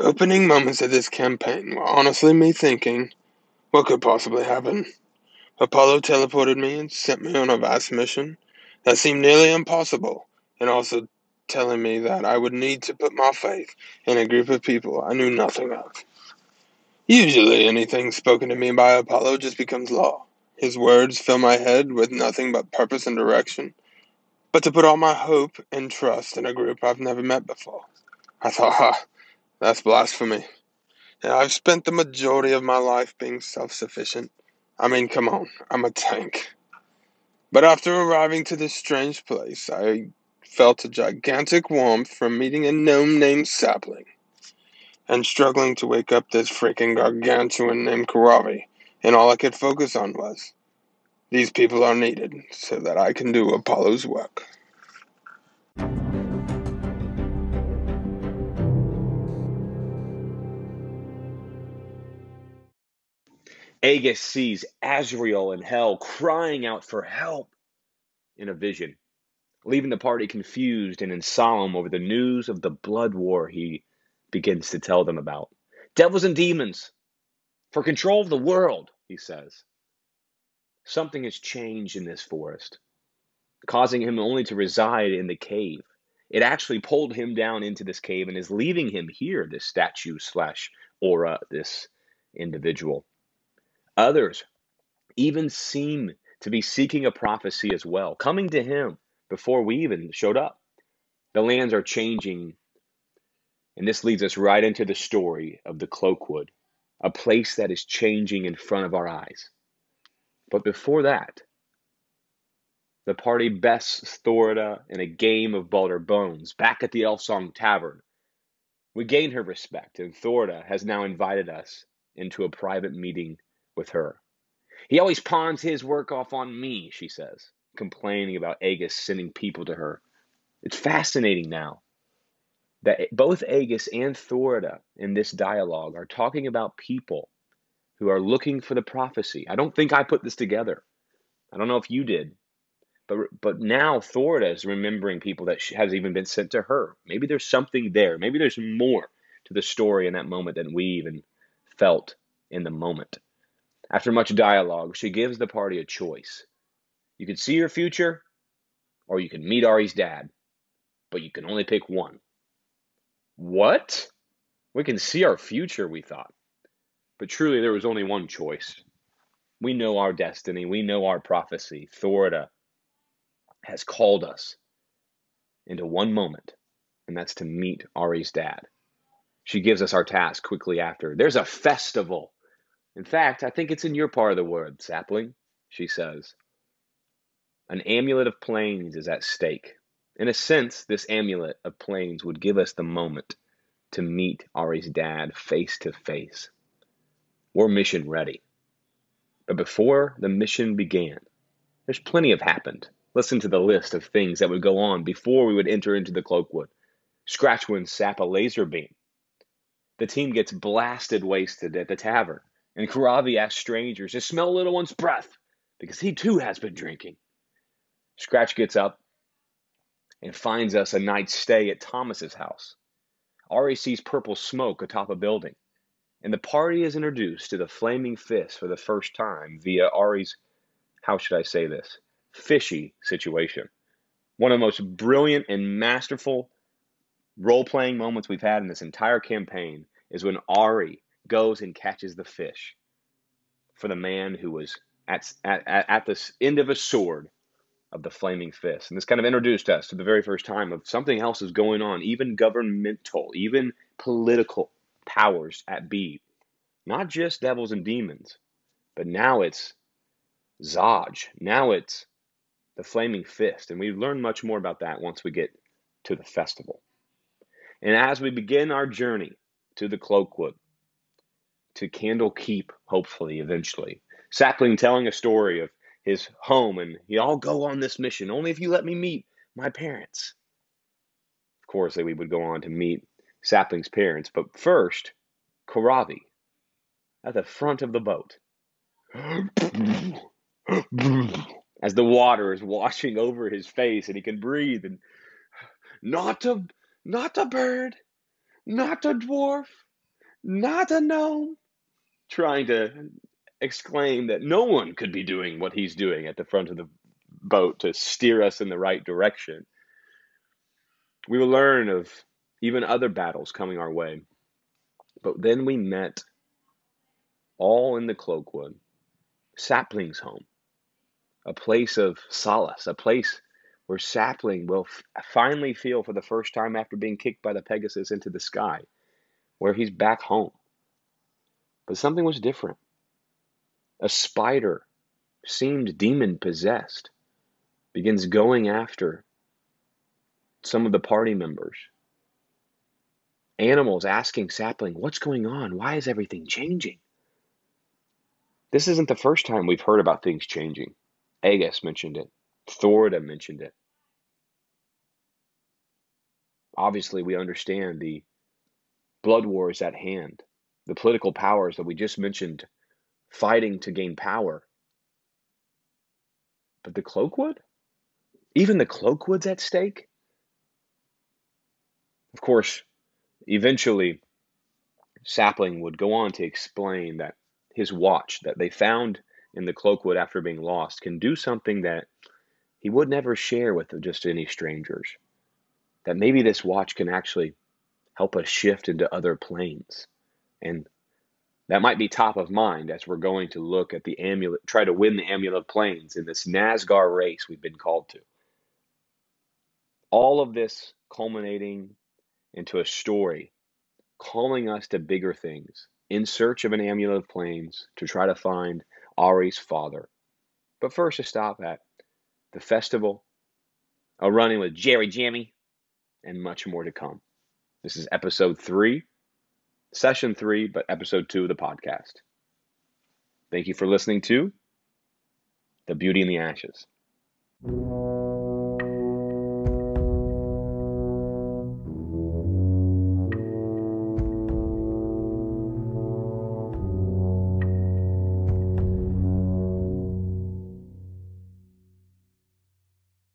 Opening moments of this campaign were honestly me thinking, what could possibly happen? Apollo teleported me and sent me on a vast mission that seemed nearly impossible, and also telling me that I would need to put my faith in a group of people I knew nothing of. Usually, anything spoken to me by Apollo just becomes law. His words fill my head with nothing but purpose and direction. But to put all my hope and trust in a group I've never met before, I thought, ha, that's blasphemy. I've spent the majority of my life being self sufficient. I mean, come on, I'm a tank. But after arriving to this strange place, I felt a gigantic warmth from meeting a gnome named Sapling and struggling to wake up this freaking gargantuan named Karavi. And all I could focus on was these people are needed so that I can do Apollo's work. Aegis sees Azrael in hell crying out for help in a vision, leaving the party confused and in solemn over the news of the blood war he begins to tell them about. Devils and demons, for control of the world, he says. Something has changed in this forest, causing him only to reside in the cave. It actually pulled him down into this cave and is leaving him here, this statue slash aura, this individual. Others even seem to be seeking a prophecy as well, coming to him before we even showed up. The lands are changing, and this leads us right into the story of the Cloakwood, a place that is changing in front of our eyes. But before that, the party bests Thorida in a game of Balder Bones back at the Elfsong Tavern. We gain her respect, and Thorida has now invited us into a private meeting with her. He always pawns his work off on me, she says, complaining about Aegis sending people to her. It's fascinating now that both Aegis and Thorida in this dialogue are talking about people who are looking for the prophecy. I don't think I put this together. I don't know if you did. But, but now Thorida is remembering people that has even been sent to her. Maybe there's something there. Maybe there's more to the story in that moment than we even felt in the moment. After much dialogue, she gives the party a choice. You can see your future, or you can meet Ari's dad, but you can only pick one. What? We can see our future, we thought. But truly, there was only one choice. We know our destiny, we know our prophecy. Thorida has called us into one moment, and that's to meet Ari's dad. She gives us our task quickly after. There's a festival in fact, I think it's in your part of the world, sapling, she says. An amulet of planes is at stake. In a sense, this amulet of planes would give us the moment to meet Ari's dad face to face. We're mission ready. But before the mission began, there's plenty have happened. Listen to the list of things that would go on before we would enter into the cloakwood. Scratchwind sap a laser beam. The team gets blasted wasted at the tavern. And Karavi asks strangers to smell little one's breath because he too has been drinking. Scratch gets up and finds us a night's stay at Thomas's house. Ari sees purple smoke atop a building, and the party is introduced to the Flaming Fist for the first time via Ari's, how should I say this, fishy situation. One of the most brilliant and masterful role playing moments we've had in this entire campaign is when Ari goes and catches the fish for the man who was at, at, at the end of a sword of the flaming fist. And this kind of introduced us to the very first time of something else is going on, even governmental, even political powers at B. Not just devils and demons, but now it's Zaj. Now it's the flaming fist. And we learn much more about that once we get to the festival. And as we begin our journey to the Cloakwood, to Candlekeep, hopefully, eventually. Sapling telling a story of his home and he, I'll go on this mission only if you let me meet my parents. Of course, we would go on to meet Sapling's parents, but first, Karavi at the front of the boat. As the water is washing over his face and he can breathe and not a not a bird, not a dwarf, not a gnome, trying to exclaim that no one could be doing what he's doing at the front of the boat to steer us in the right direction. We will learn of even other battles coming our way. But then we met all in the Cloakwood, Sapling's home, a place of solace, a place where Sapling will f- finally feel for the first time after being kicked by the Pegasus into the sky, where he's back home. But something was different. A spider seemed demon possessed, begins going after some of the party members. Animals asking Sapling, What's going on? Why is everything changing? This isn't the first time we've heard about things changing. Aegis mentioned it. Thorda mentioned it. Obviously, we understand the blood war is at hand, the political powers that we just mentioned fighting to gain power. But the Cloakwood? Even the Cloakwood's at stake? Of course, eventually, Sapling would go on to explain that his watch that they found in the cloakwood after being lost can do something that he would never share with just any strangers. That maybe this watch can actually help us shift into other planes. And that might be top of mind as we're going to look at the amulet, try to win the amulet of planes in this Nazgar race we've been called to. All of this culminating into a story calling us to bigger things in search of an amulet of planes to try to find Ari's father. But first, a stop at the festival, a running with Jerry Jammy, and much more to come. This is episode three, session three, but episode two of the podcast. Thank you for listening to The Beauty in the Ashes.